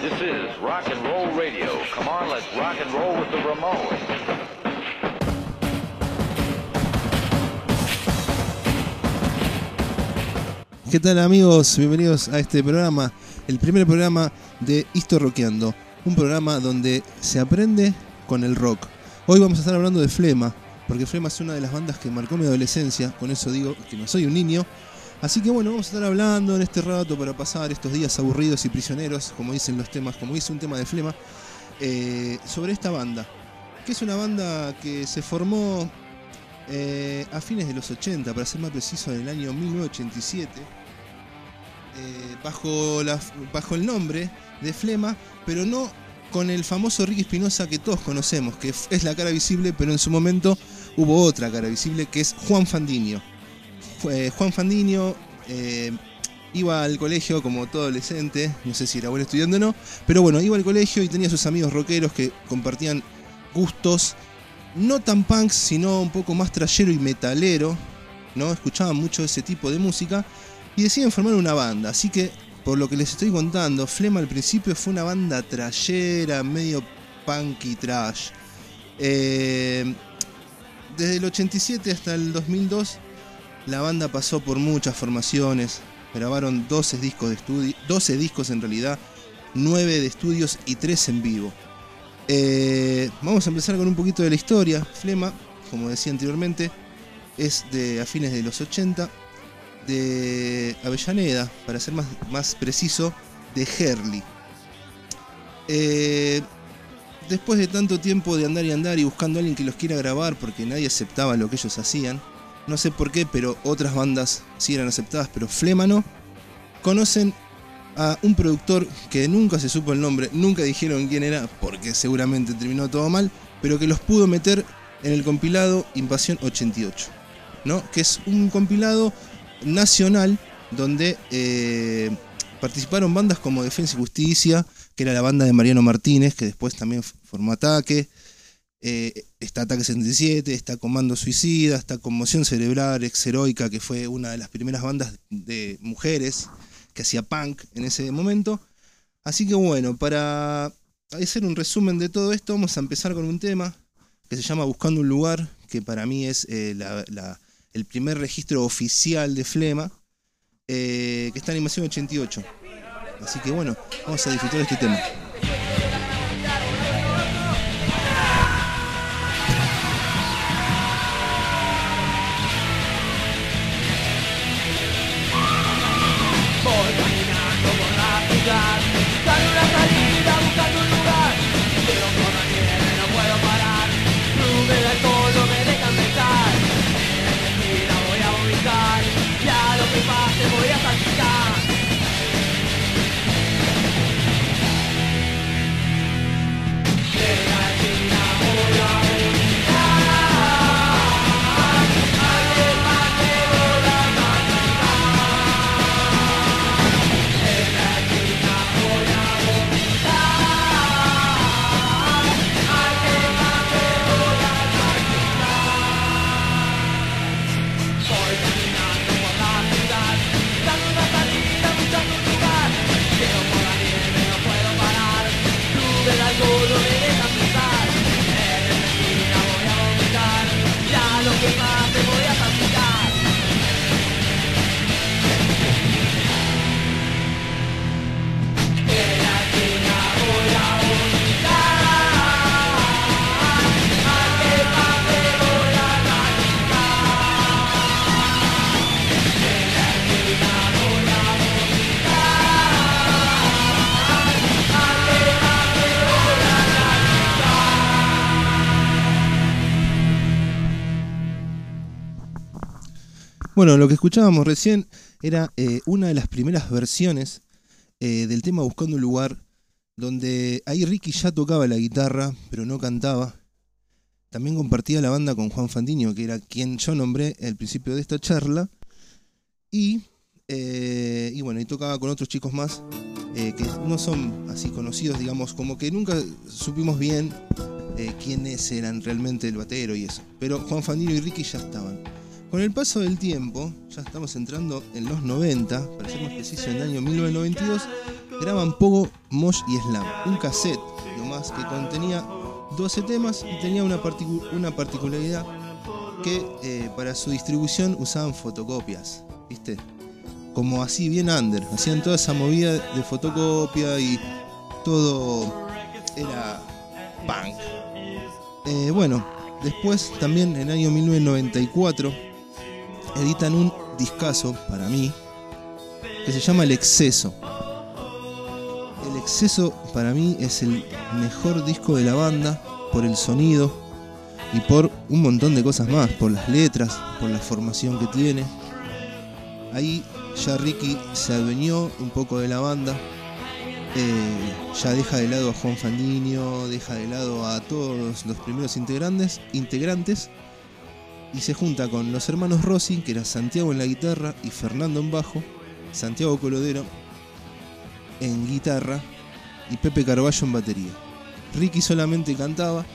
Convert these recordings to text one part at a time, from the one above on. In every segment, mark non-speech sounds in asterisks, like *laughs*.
This is rock and roll radio. Come on, let's rock and roll with the Ramones. ¿Qué tal amigos? Bienvenidos a este programa, el primer programa de Histo Rockeando, un programa donde se aprende con el rock. Hoy vamos a estar hablando de Flema, porque Flema es una de las bandas que marcó mi adolescencia, con eso digo que no soy un niño. Así que bueno, vamos a estar hablando en este rato para pasar estos días aburridos y prisioneros, como dicen los temas, como dice un tema de Flema, eh, sobre esta banda, que es una banda que se formó eh, a fines de los 80, para ser más preciso, en el año 1987, eh, bajo, bajo el nombre de Flema, pero no con el famoso Ricky Espinosa que todos conocemos, que es la cara visible, pero en su momento hubo otra cara visible que es Juan Fandiño. Juan Fandiño eh, iba al colegio como todo adolescente, no sé si era buen estudiante o no, pero bueno, iba al colegio y tenía sus amigos rockeros que compartían gustos no tan punks, sino un poco más trayero y metalero, ¿no? Escuchaban mucho ese tipo de música y deciden formar una banda. Así que, por lo que les estoy contando, Flema al principio fue una banda trayera, medio punk y trash. Eh, desde el 87 hasta el 2002, la banda pasó por muchas formaciones. Grabaron 12 discos de estudio, 12 discos en realidad, 9 de estudios y 3 en vivo. Eh, vamos a empezar con un poquito de la historia. Flema, como decía anteriormente, es de a fines de los 80 de Avellaneda, para ser más, más preciso, de Herley. Eh, después de tanto tiempo de andar y andar y buscando a alguien que los quiera grabar porque nadie aceptaba lo que ellos hacían, no sé por qué, pero otras bandas sí eran aceptadas, pero Flema no, conocen a un productor que nunca se supo el nombre, nunca dijeron quién era, porque seguramente terminó todo mal, pero que los pudo meter en el compilado Invasión 88, ¿no? que es un compilado nacional donde eh, participaron bandas como Defensa y Justicia, que era la banda de Mariano Martínez, que después también formó Ataque, eh, está Ataque 77, está Comando Suicida, está Conmoción Cerebral, Ex Heroica, que fue una de las primeras bandas de mujeres que hacía punk en ese momento. Así que bueno, para hacer un resumen de todo esto, vamos a empezar con un tema que se llama Buscando un lugar, que para mí es eh, el primer registro oficial de Flema, eh, que está en animación 88. Así que bueno, vamos a disfrutar de este tema. Bueno, lo que escuchábamos recién era eh, una de las primeras versiones eh, del tema Buscando un lugar, donde ahí Ricky ya tocaba la guitarra, pero no cantaba. También compartía la banda con Juan Fandiño, que era quien yo nombré al principio de esta charla. Y, eh, y bueno, y tocaba con otros chicos más que no son así conocidos, digamos, como que nunca supimos bien quiénes eran realmente el batero y eso. Pero Juan Fandiño y Ricky ya estaban. Con el paso del tiempo, ya estamos entrando en los 90, para ser más preciso, en el año 1992, graban Pogo, Mosh y Slam, un cassette nomás que contenía 12 temas y tenía una, una particularidad que eh, para su distribución usaban fotocopias, ¿viste? Como así bien under, hacían toda esa movida de fotocopia y todo era punk. Eh, bueno, después también en el año 1994 editan un discazo para mí que se llama El Exceso. El Exceso para mí es el mejor disco de la banda por el sonido y por un montón de cosas más, por las letras, por la formación que tiene. Ahí ya Ricky se adueñó un poco de la banda, eh, ya deja de lado a Juan Fandiño, deja de lado a todos los primeros integrantes, integrantes y se junta con los hermanos Rossi, que era Santiago en la guitarra y Fernando en bajo, Santiago Colodero en guitarra y Pepe Carballo en batería. Ricky solamente cantaba,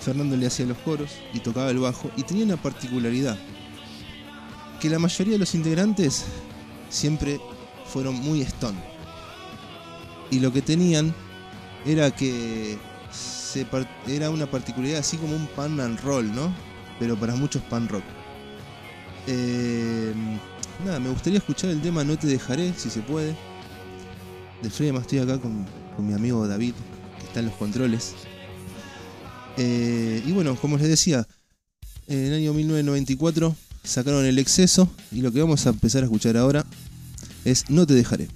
Fernando le hacía los coros y tocaba el bajo y tenía una particularidad, que la mayoría de los integrantes siempre fueron muy stone. Y lo que tenían era que se era una particularidad así como un pan and roll, ¿no? Pero para muchos pan rock. Eh, nada, me gustaría escuchar el tema No te dejaré, si se puede. De Frema, estoy acá con, con mi amigo David, que está en los controles. Eh, y bueno, como les decía, en el año 1994 sacaron el exceso y lo que vamos a empezar a escuchar ahora es No te dejaré.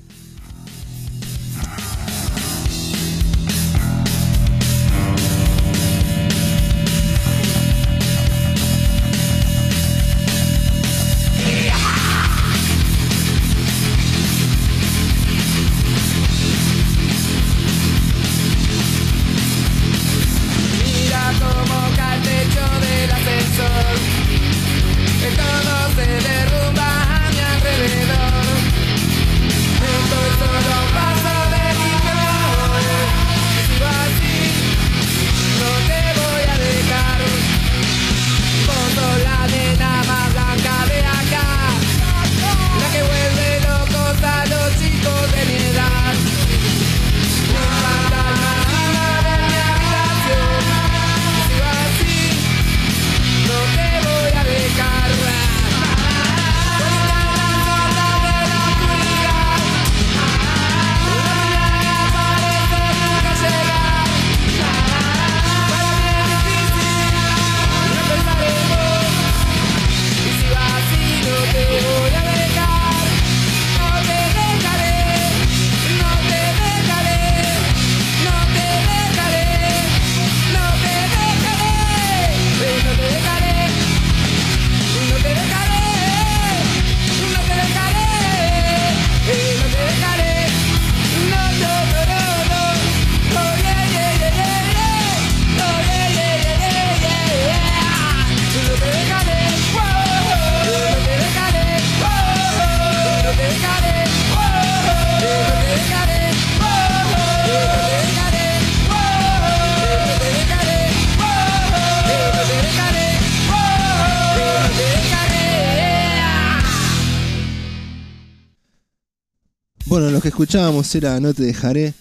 Bueno, lo que escuchábamos era No te dejaré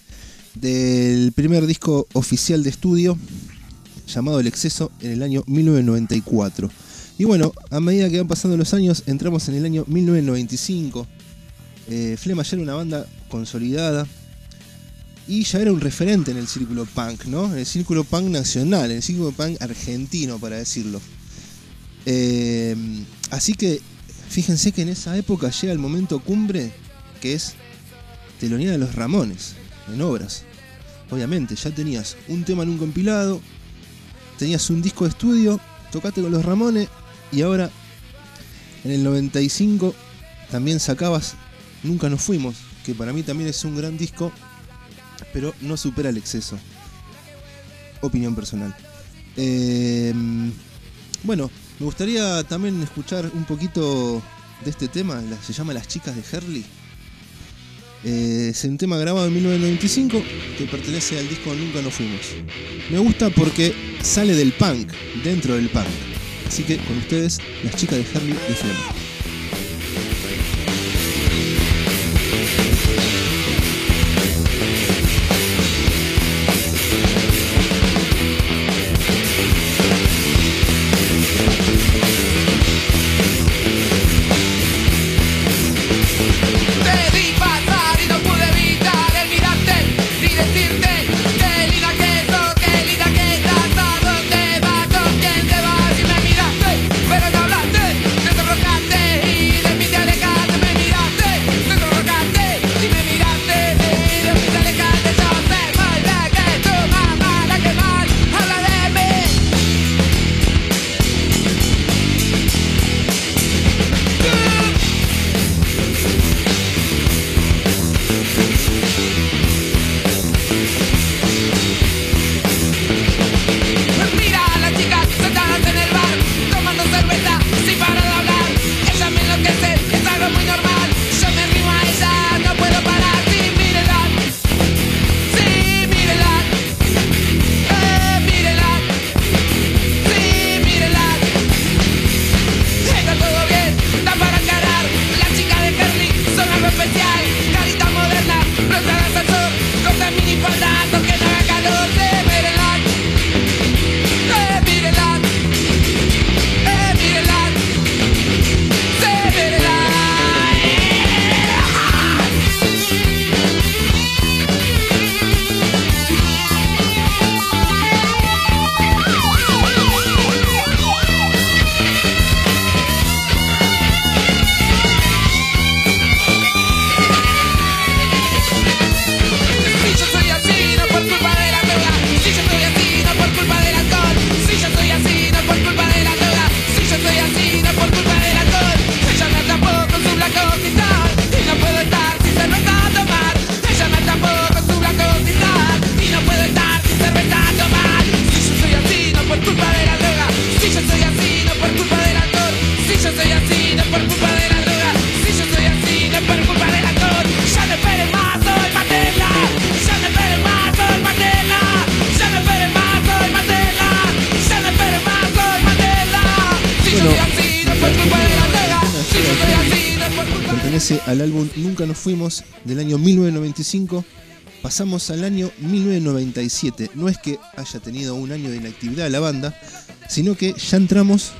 del primer disco oficial de estudio llamado El Exceso en el año 1994. Y bueno, a medida que van pasando los años, entramos en el año 1995. Eh, Flema ya era una banda consolidada y ya era un referente en el círculo punk, ¿no? En el círculo punk nacional, en el círculo punk argentino, para decirlo. Eh, así que fíjense que en esa época llega el momento cumbre, que es telonía de los Ramones, en obras. Obviamente, ya tenías un tema en un compilado, tenías un disco de estudio, tocaste con los Ramones y ahora en el 95 también sacabas Nunca nos fuimos, que para mí también es un gran disco, pero no supera el exceso. Opinión personal. Eh, bueno, me gustaría también escuchar un poquito de este tema, se llama Las chicas de Herley. Eh, es un tema grabado en 1995 que pertenece al disco Nunca nos fuimos. Me gusta porque sale del punk, dentro del punk. Así que con ustedes, las chicas de Harley de Flema. Nunca nos fuimos del año 1995. Pasamos al año 1997. No es que haya tenido un año de inactividad la banda, sino que ya entramos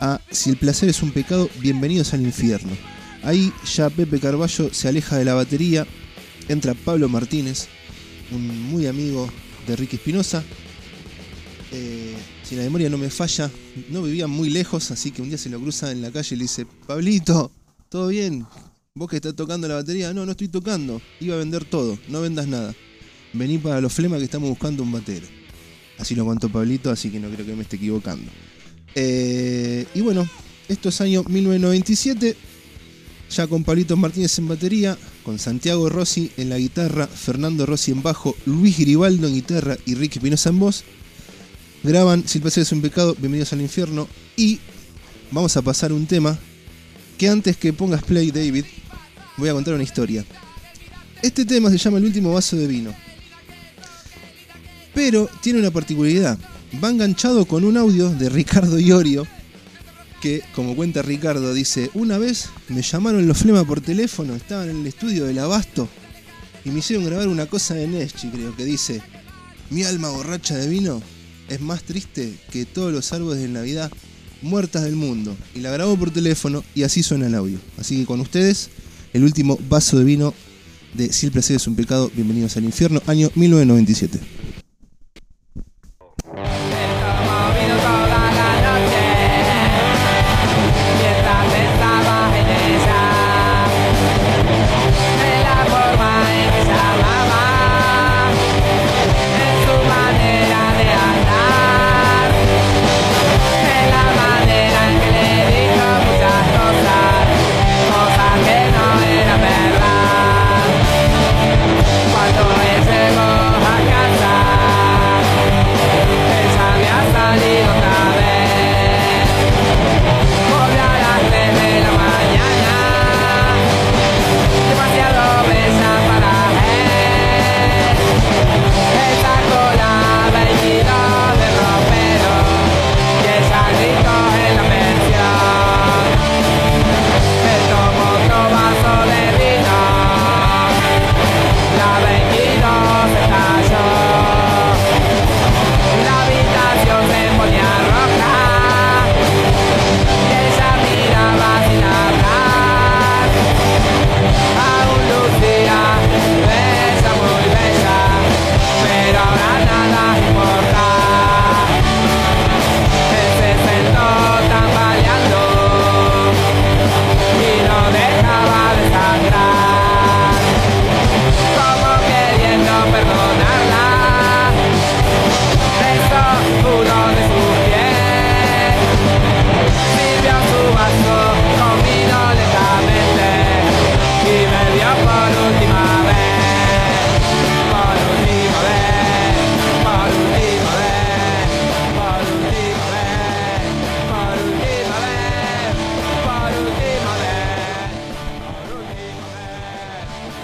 a Si el placer es un pecado, bienvenidos al infierno. Ahí ya Pepe Carballo se aleja de la batería, entra Pablo Martínez, un muy amigo de Ricky Espinosa. Eh, si la memoria no me falla, no vivían muy lejos, así que un día se lo cruza en la calle y le dice, Pablito, ¿todo bien? ¿Vos que estás tocando la batería? No, no estoy tocando. Iba a vender todo, no vendas nada. Vení para los flemas que estamos buscando un batero. Así lo contó Pablito, así que no creo que me esté equivocando. Eh, y bueno, esto es año 1997. Ya con Pablito Martínez en batería, con Santiago Rossi en la guitarra, Fernando Rossi en bajo, Luis Gribaldo en guitarra y Ricky Pinoza en voz. Graban Si el placer es un pecado, bienvenidos al infierno. Y vamos a pasar un tema que antes que pongas play, David, voy a contar una historia. Este tema se llama El último vaso de vino. Pero tiene una particularidad. Va enganchado con un audio de Ricardo Iorio. Que, como cuenta Ricardo, dice: Una vez me llamaron los Flema por teléfono, estaban en el estudio del Abasto. Y me hicieron grabar una cosa de Neschi, creo que dice: Mi alma borracha de vino es más triste que todos los árboles de Navidad muertas del mundo. Y la grabó por teléfono y así suena el audio. Así que con ustedes, el último vaso de vino de Si el placer es un pecado, bienvenidos al infierno, año 1997.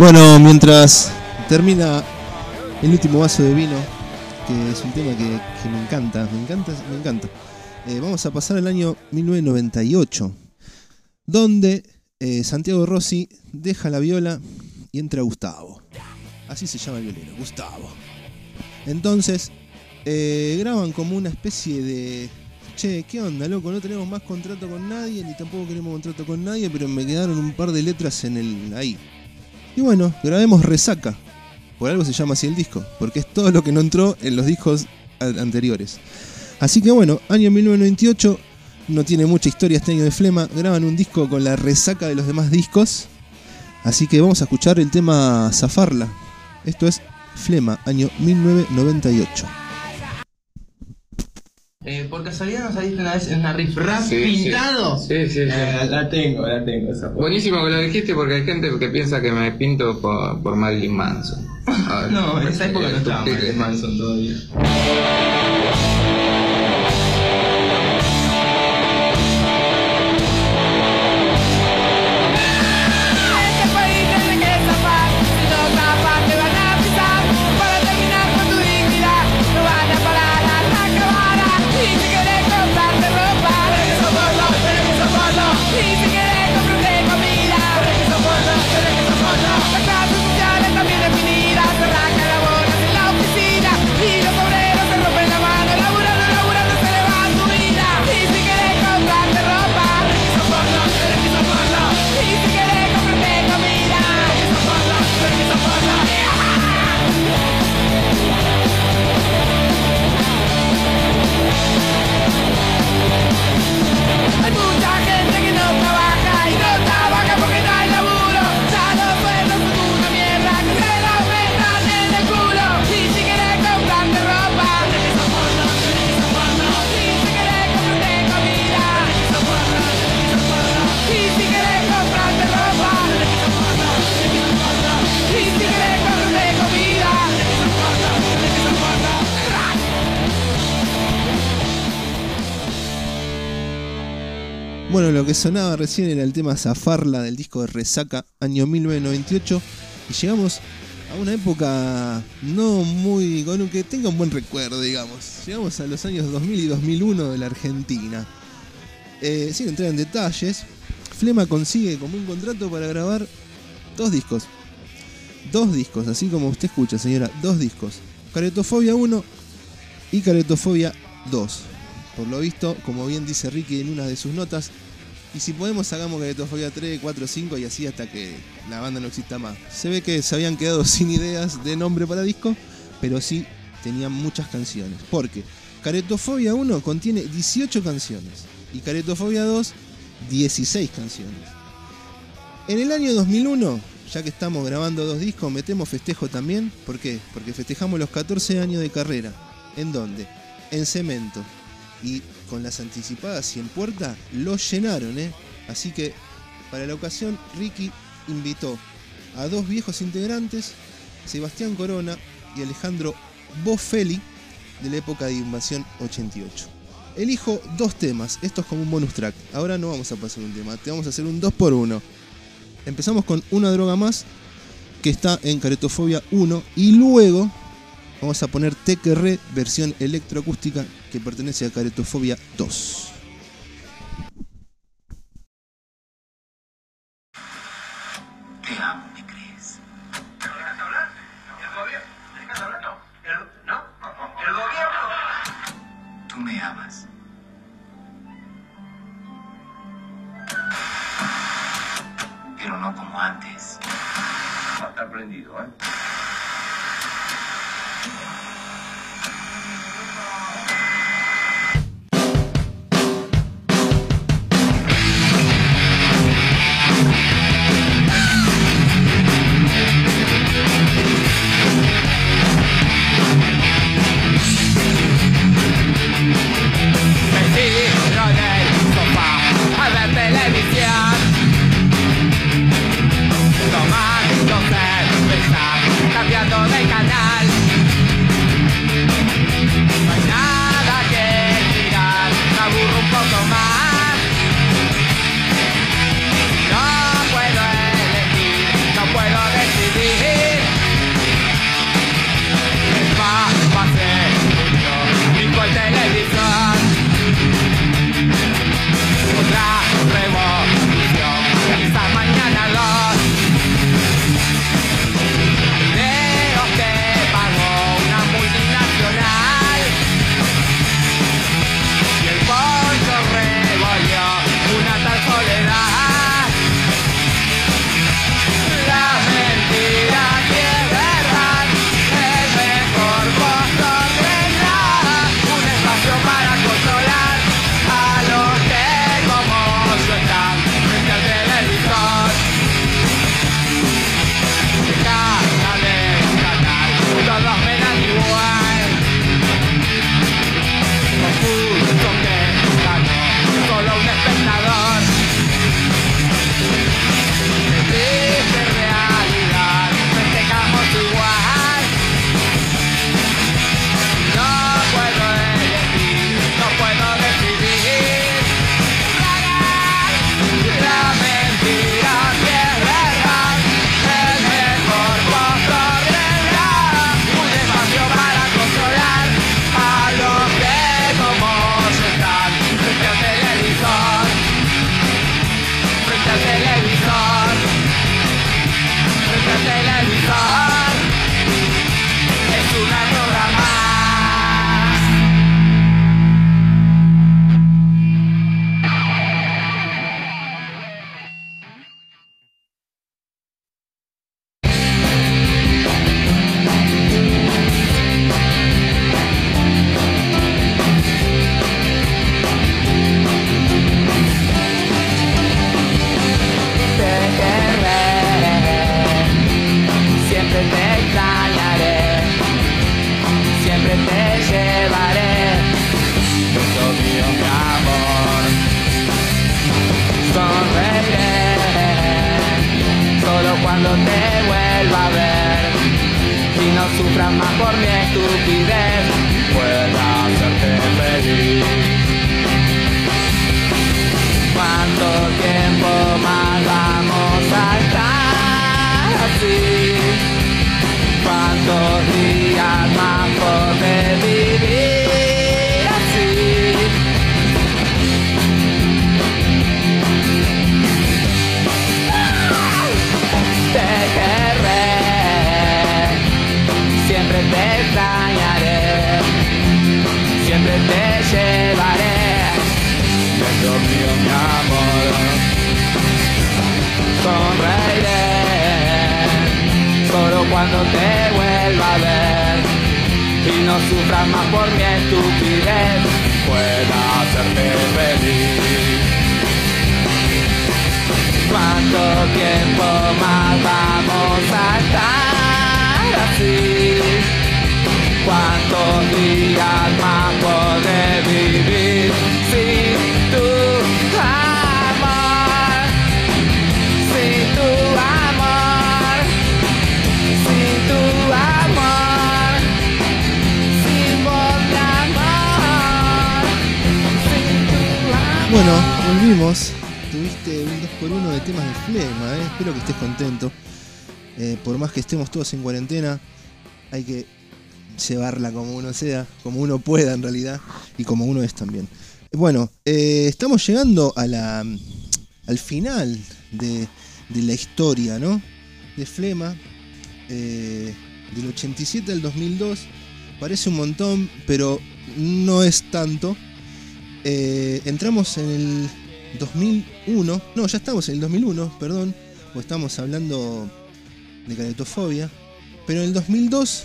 Bueno, mientras termina el último vaso de vino, que es un tema que, me encanta, me encanta, me encanta. Eh, vamos a pasar al año 1998, donde eh, Santiago Rossi deja la viola y entra Gustavo. Así se llama el violero, Gustavo. Entonces, eh, graban como una especie de... Che, ¿qué onda, loco? No tenemos más contrato con nadie, ni tampoco queremos contrato con nadie, pero me quedaron un par de letras en el ahí. Y bueno, grabemos Resaca. Por algo se llama así el disco, porque es todo lo que no entró en los discos anteriores. Así que bueno, año 1998, no tiene mucha historia este año de Flema, graban un disco con la resaca de los demás discos. Así que vamos a escuchar el tema Zafarla. Esto es Flema, año 1998. Eh, por casualidad nos saliste una vez en una riff rap Sí, pintado. Sí, sí, sí. Eh, la tengo, la tengo esa foto. Buenísimo que lo dijiste porque hay gente que piensa que me pinto por, por Marilyn Manson. Ver, *laughs* No, en esa época no estaba ¿qué Marilyn crees? Manson todavía. Bueno, lo que sonaba recién era el tema Zafarla del disco de Resaca, año 1998. Y llegamos a una época no muy. con que tenga un buen recuerdo, digamos. Llegamos a los años 2000 y 2001 de la Argentina. Eh, sin entrar en detalles, Flema consigue como un contrato para grabar dos discos. Dos discos, así como usted escucha, señora, dos discos. Caretofobia 1 y Caretofobia 2. Por lo visto, como bien dice Ricky en una de sus notas, y si podemos hagamos Caretofobia 3, 4, 5 y así hasta que la banda no exista más. Se ve que se habían quedado *laughs* sin ideas de nombre para disco, pero sí tenían muchas canciones. Porque Caretofobia 1 contiene 18 canciones y Caretofobia 2 16 canciones. En el año 2001, ya que estamos grabando dos discos, metemos festejo también. ¿Por qué? Porque festejamos los 14 años de carrera. ¿En dónde? En cemento. Y con las anticipadas y en puerta, lo llenaron, ¿eh? Así que, para la ocasión, Ricky invitó a dos viejos integrantes, Sebastián Corona y Alejandro Boffelli, de la época de Invasión 88. Elijo dos temas, esto es como un bonus track. Ahora no vamos a pasar un tema, te vamos a hacer un 2 por 1 Empezamos con una droga más que está en Caretofobia 1 y luego vamos a poner TQR versión electroacústica que pertenece a Caretofobia 2. Extrañaré, siempre te llevaré dentro mío mi amor. Sonreiré solo cuando te vuelva a ver y no sufras más por mi estupidez, pueda hacerte feliz. ¿Cuánto tiempo más vamos a estar así? ¿Cuántos días más podré vivir sin tu amor? Sin tu amor, sin tu amor, sin vos amor, sin tu amor. Bueno, volvimos. Tuviste un 2x1 de temas de flema, ¿eh? espero que estés contento. Eh, por más que estemos todos en cuarentena, hay que llevarla como uno sea, como uno pueda en realidad, y como uno es también. Bueno, eh, estamos llegando a la, al final de, de la historia, ¿no? De Flema, eh, del 87 al 2002. Parece un montón, pero no es tanto. Eh, entramos en el 2001, no, ya estamos en el 2001, perdón, o estamos hablando de caretofobia, pero en el 2002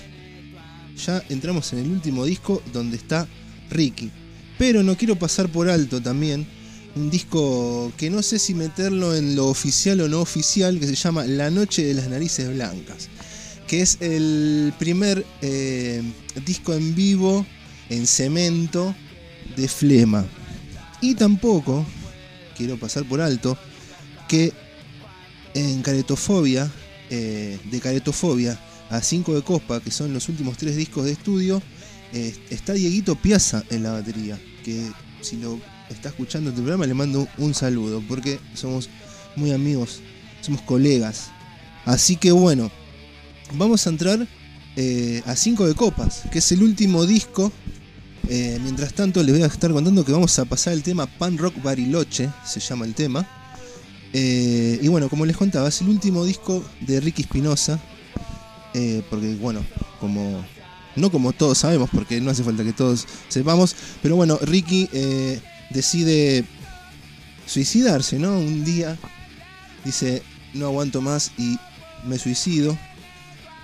ya entramos en el último disco donde está Ricky. Pero no quiero pasar por alto también un disco que no sé si meterlo en lo oficial o no oficial, que se llama La Noche de las Narices Blancas, que es el primer eh, disco en vivo en cemento de Flema. Y tampoco quiero pasar por alto que en Caretofobia, eh, de Caretofobia a 5 de Copa, que son los últimos tres discos de estudio, está Dieguito Piazza en la batería, que si lo está escuchando este programa le mando un saludo, porque somos muy amigos, somos colegas. Así que bueno, vamos a entrar eh, a 5 de Copas, que es el último disco. Eh, mientras tanto les voy a estar contando que vamos a pasar el tema Pan Rock Bariloche, se llama el tema. Eh, y bueno, como les contaba, es el último disco de Ricky Espinosa. Eh, porque bueno, como no como todos sabemos, porque no hace falta que todos sepamos, pero bueno, Ricky eh, decide suicidarse, ¿no? Un día dice, no aguanto más y me suicido.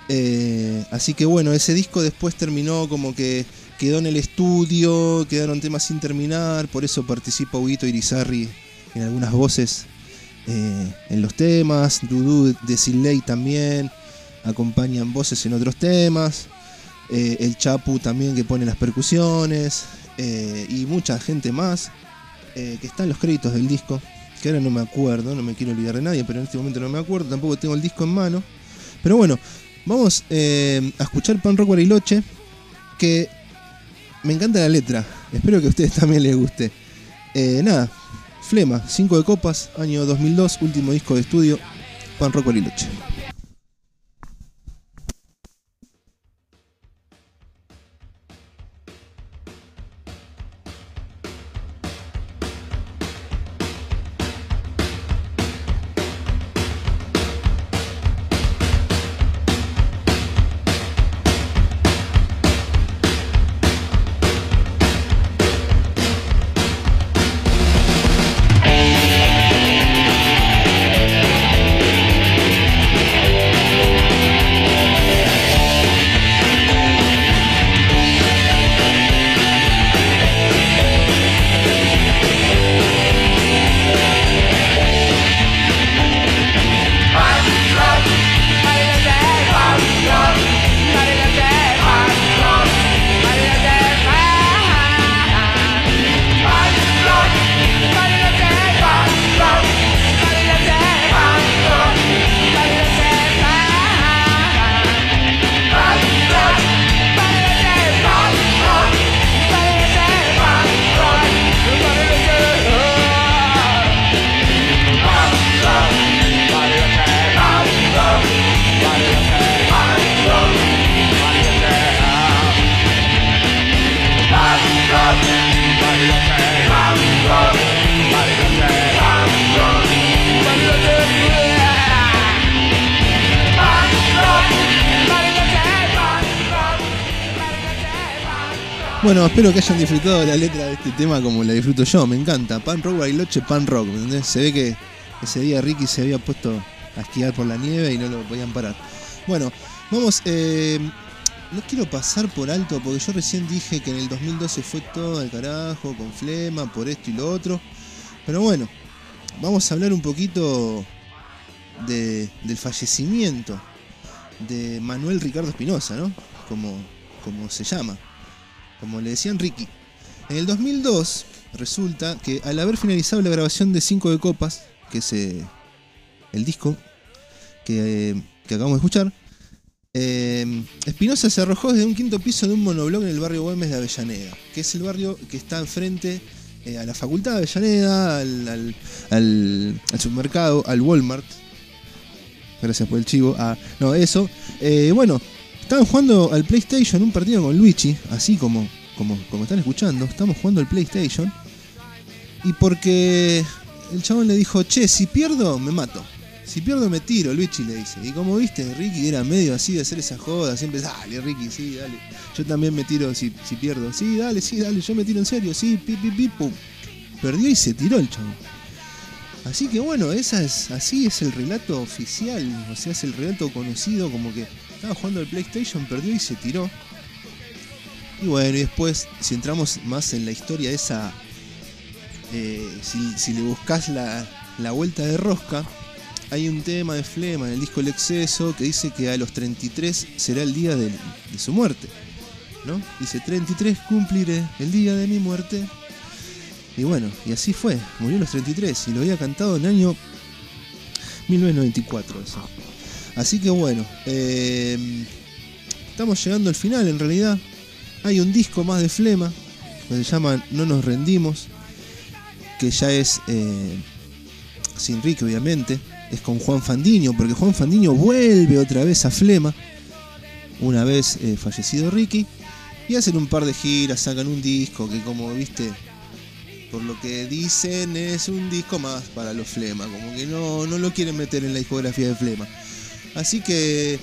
Eh, así que bueno, ese disco después terminó como que quedó en el estudio, quedaron temas sin terminar, por eso participa Huguito Irizarry en algunas voces en los temas, Dudu de Siley también, acompañan voces en otros temas, eh, el Chapu también que pone las percusiones, eh, y mucha gente más eh, que está en los créditos del disco, que ahora no me acuerdo, no me quiero olvidar de nadie, pero en este momento no me acuerdo, tampoco tengo el disco en mano. Pero bueno, vamos a escuchar Pan Rock Bariloche, que me encanta la letra, espero que a ustedes también les guste. Nada, Flema, 5 de copas, año 2002, último disco de estudio, Pan Rock Bariloche. Bueno, espero que hayan disfrutado la letra de este tema como la disfruto yo, me encanta. Pan rock, bailoche, pan rock. ¿me entendés? Se ve que ese día Ricky se había puesto a esquiar por la nieve y no lo podían parar. Bueno, vamos, eh, no quiero pasar por alto porque yo recién dije que en el 2012 fue todo al carajo, con flema, por esto y lo otro. Pero bueno, vamos a hablar un poquito de- del fallecimiento de Manuel Ricardo Espinosa, ¿no? Como, como se llama, como le decían Ricky. En el 2002 resulta que al haber finalizado la grabación de Cinco de Copas, que es eh, el disco que, eh, que acabamos de escuchar, eh, Espinosa se arrojó desde un quinto piso de un monoblog en el barrio Güemes de Avellaneda, que es el barrio que está enfrente a la facultad de Avellaneda, al, al- al- al supermercado, al Walmart. Gracias por el chivo. Ah, no, eso. Bueno, estaban jugando al PlayStation un partido con Luigi, así como, como, como están escuchando. Estamos jugando al PlayStation. Y porque el chabón le dijo, che, si pierdo, me mato. Si pierdo, me tiro, Luigi le dice. Y como viste, Ricky era medio así de hacer esa joda. Siempre, dale, Ricky, sí, dale. Yo también me tiro si, si pierdo. Sí, dale, sí, dale, yo me tiro en serio. Sí, pi, pi, pi, pum. Perdió y se tiró el chabón. Así que bueno, esa es, así es el relato oficial, o sea, es el relato conocido como que estaba jugando al PlayStation, perdió y se tiró. Y bueno, y después, si entramos más en la historia esa, eh, si, le buscas la, la vuelta de rosca, hay un tema de Flema en el disco El Exceso que dice que a los 33 será el día del- de su muerte. ¿no? Dice 33 cumpliré el día de mi muerte. Y bueno, y así fue, murió a los 33 y lo había cantado en el año 1994. eso. Así que bueno, eh, estamos llegando al final en realidad. Hay un disco más de Flema que se llama No nos rendimos, que ya es eh, sin Ricky obviamente, es con Juan Fandiño, porque Juan Fandiño vuelve otra vez a Flema, una vez eh, fallecido Ricky, y hacen un par de giras, sacan un disco que como viste por lo que dicen es un disco más para los Flema, como que no, no lo quieren meter en la discografía de Flema. Así que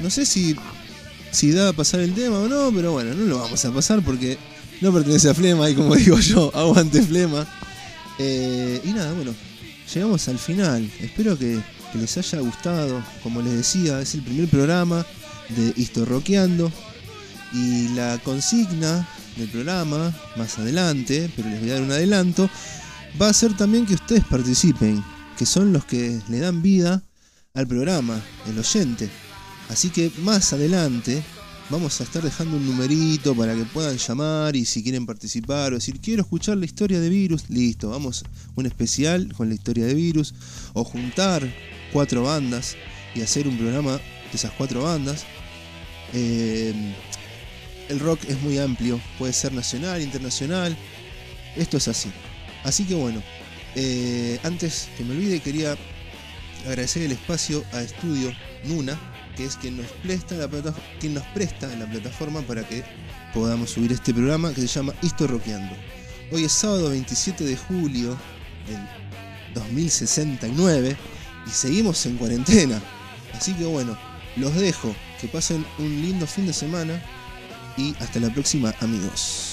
no sé si, si da a pasar el tema o no, pero bueno, no lo vamos a pasar porque no pertenece a Flema y como *laughs* digo yo, aguante Flema. Eh, y nada, bueno, llegamos al final. Espero que, que les haya gustado. Como les decía, es el primer programa de Historroqueando. Y la consigna del programa, más adelante, pero les voy a dar un adelanto, va a ser también que ustedes participen, que son los que le dan vida al programa, el oyente. Así que más adelante vamos a estar dejando un numerito para que puedan llamar y si quieren participar o decir quiero escuchar la historia de Virus, listo, vamos un especial con la historia de Virus o juntar cuatro bandas y hacer un programa de esas cuatro bandas. Eh, el rock es muy amplio, puede ser nacional, internacional, esto es así. Así que bueno, eh, antes que me olvide quería agradecer el espacio a Estudio Nuna, que es quien nos presta la quien nos presta la plataforma para que podamos subir este programa que se llama Histo Roqueando. Hoy es sábado 27 de julio del 2069 y seguimos en cuarentena. Así que bueno, los dejo, que pasen un lindo fin de semana y hasta la próxima amigos.